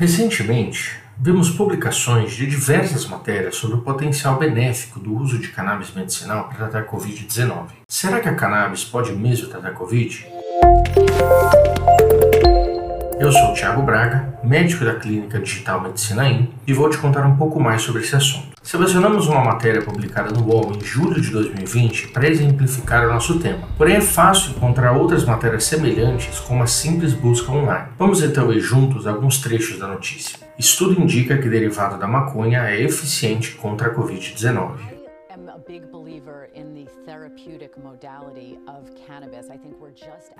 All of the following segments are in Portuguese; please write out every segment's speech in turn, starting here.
Recentemente, vimos publicações de diversas matérias sobre o potencial benéfico do uso de cannabis medicinal para tratar Covid-19. Será que a cannabis pode mesmo tratar Covid? Eu sou o Thiago Braga, médico da clínica Digital Medicina In, e vou te contar um pouco mais sobre esse assunto. Selecionamos uma matéria publicada no UOL em julho de 2020 para exemplificar o nosso tema. Porém, é fácil encontrar outras matérias semelhantes com uma simples busca online. Vamos então ver juntos alguns trechos da notícia. Estudo indica que derivado da maconha é eficiente contra a Covid-19.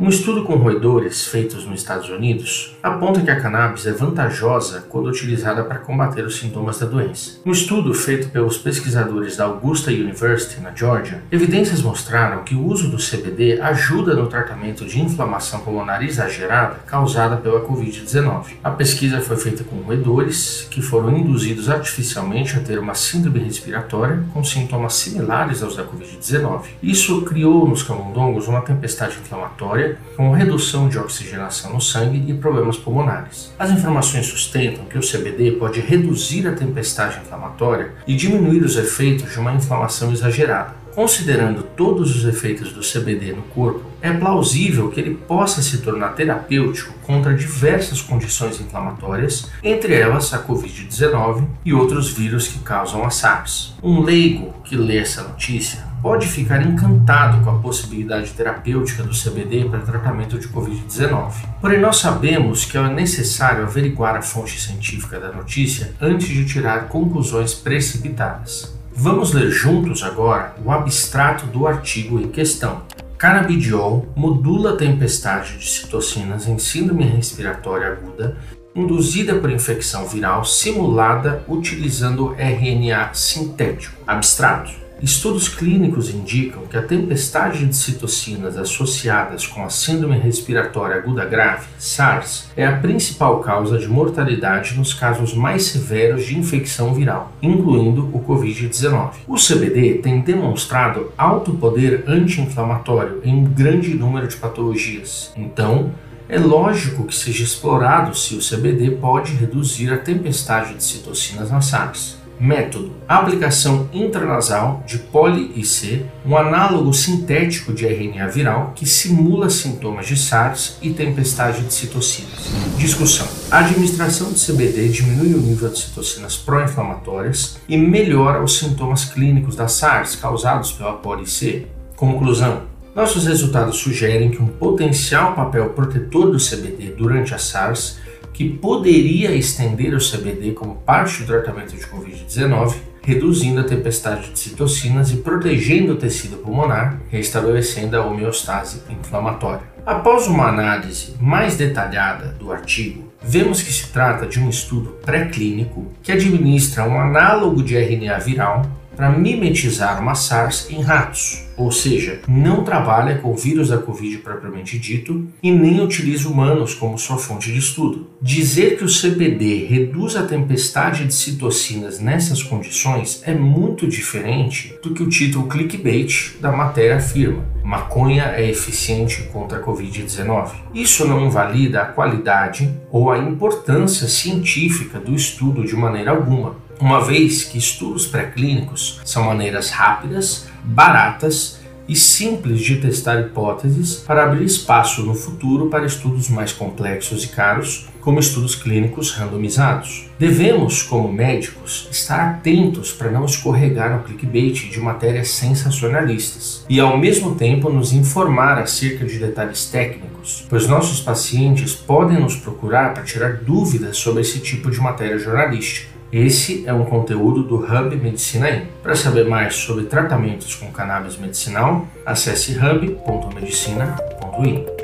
Um estudo com roedores feitos nos Estados Unidos aponta que a cannabis é vantajosa quando utilizada para combater os sintomas da doença. Um estudo feito pelos pesquisadores da Augusta University, na Georgia, evidências mostraram que o uso do CBD ajuda no tratamento de inflamação pulmonar exagerada causada pela Covid-19. A pesquisa foi feita com roedores que foram induzidos artificialmente a ter uma síndrome respiratória com sintomas similares aos da Covid-19. Isso criou nos camundongos uma tempestade inflamatória com redução de oxigenação no sangue e problemas pulmonares. As informações sustentam que o CBD pode reduzir a tempestade inflamatória e diminuir os efeitos de uma inflamação exagerada. Considerando todos os efeitos do CBD no corpo, é plausível que ele possa se tornar terapêutico contra diversas condições inflamatórias, entre elas a Covid-19 e outros vírus que causam a SARS. Um leigo que lê essa notícia pode ficar encantado com a possibilidade terapêutica do CBD para tratamento de Covid-19. Porém, nós sabemos que é necessário averiguar a fonte científica da notícia antes de tirar conclusões precipitadas. Vamos ler juntos agora o abstrato do artigo em questão. Canabidiol modula a tempestade de citocinas em síndrome respiratória aguda induzida por infecção viral simulada utilizando RNA sintético. Abstrato. Estudos clínicos indicam que a tempestade de citocinas associadas com a Síndrome Respiratória Aguda Grave, SARS, é a principal causa de mortalidade nos casos mais severos de infecção viral, incluindo o Covid-19. O CBD tem demonstrado alto poder anti-inflamatório em um grande número de patologias. Então, é lógico que seja explorado se o CBD pode reduzir a tempestade de citocinas na SARS. Método: aplicação intranasal de poli-IC, um análogo sintético de RNA viral que simula sintomas de SARS e tempestade de citocinas. Discussão: a administração de CBD diminui o nível de citocinas pró-inflamatórias e melhora os sintomas clínicos da SARS causados pela poli-IC. Conclusão: nossos resultados sugerem que um potencial papel protetor do CBD durante a SARS que poderia estender o CBD como parte do tratamento de Covid-19, reduzindo a tempestade de citocinas e protegendo o tecido pulmonar, restabelecendo a homeostase inflamatória. Após uma análise mais detalhada do artigo, vemos que se trata de um estudo pré-clínico que administra um análogo de RNA viral para mimetizar uma SARS em ratos, ou seja, não trabalha com o vírus da Covid propriamente dito e nem utiliza humanos como sua fonte de estudo. Dizer que o CBD reduz a tempestade de citocinas nessas condições é muito diferente do que o título clickbait da matéria afirma. Maconha é eficiente contra a Covid-19. Isso não invalida a qualidade ou a importância científica do estudo de maneira alguma uma vez que estudos pré-clínicos são maneiras rápidas, baratas e simples de testar hipóteses para abrir espaço no futuro para estudos mais complexos e caros, como estudos clínicos randomizados. Devemos, como médicos, estar atentos para não escorregar no clickbait de matérias sensacionalistas e, ao mesmo tempo, nos informar acerca de detalhes técnicos, pois nossos pacientes podem nos procurar para tirar dúvidas sobre esse tipo de matéria jornalística. Esse é um conteúdo do Hub Medicina In. Para saber mais sobre tratamentos com cannabis medicinal, acesse hub.medicina.in.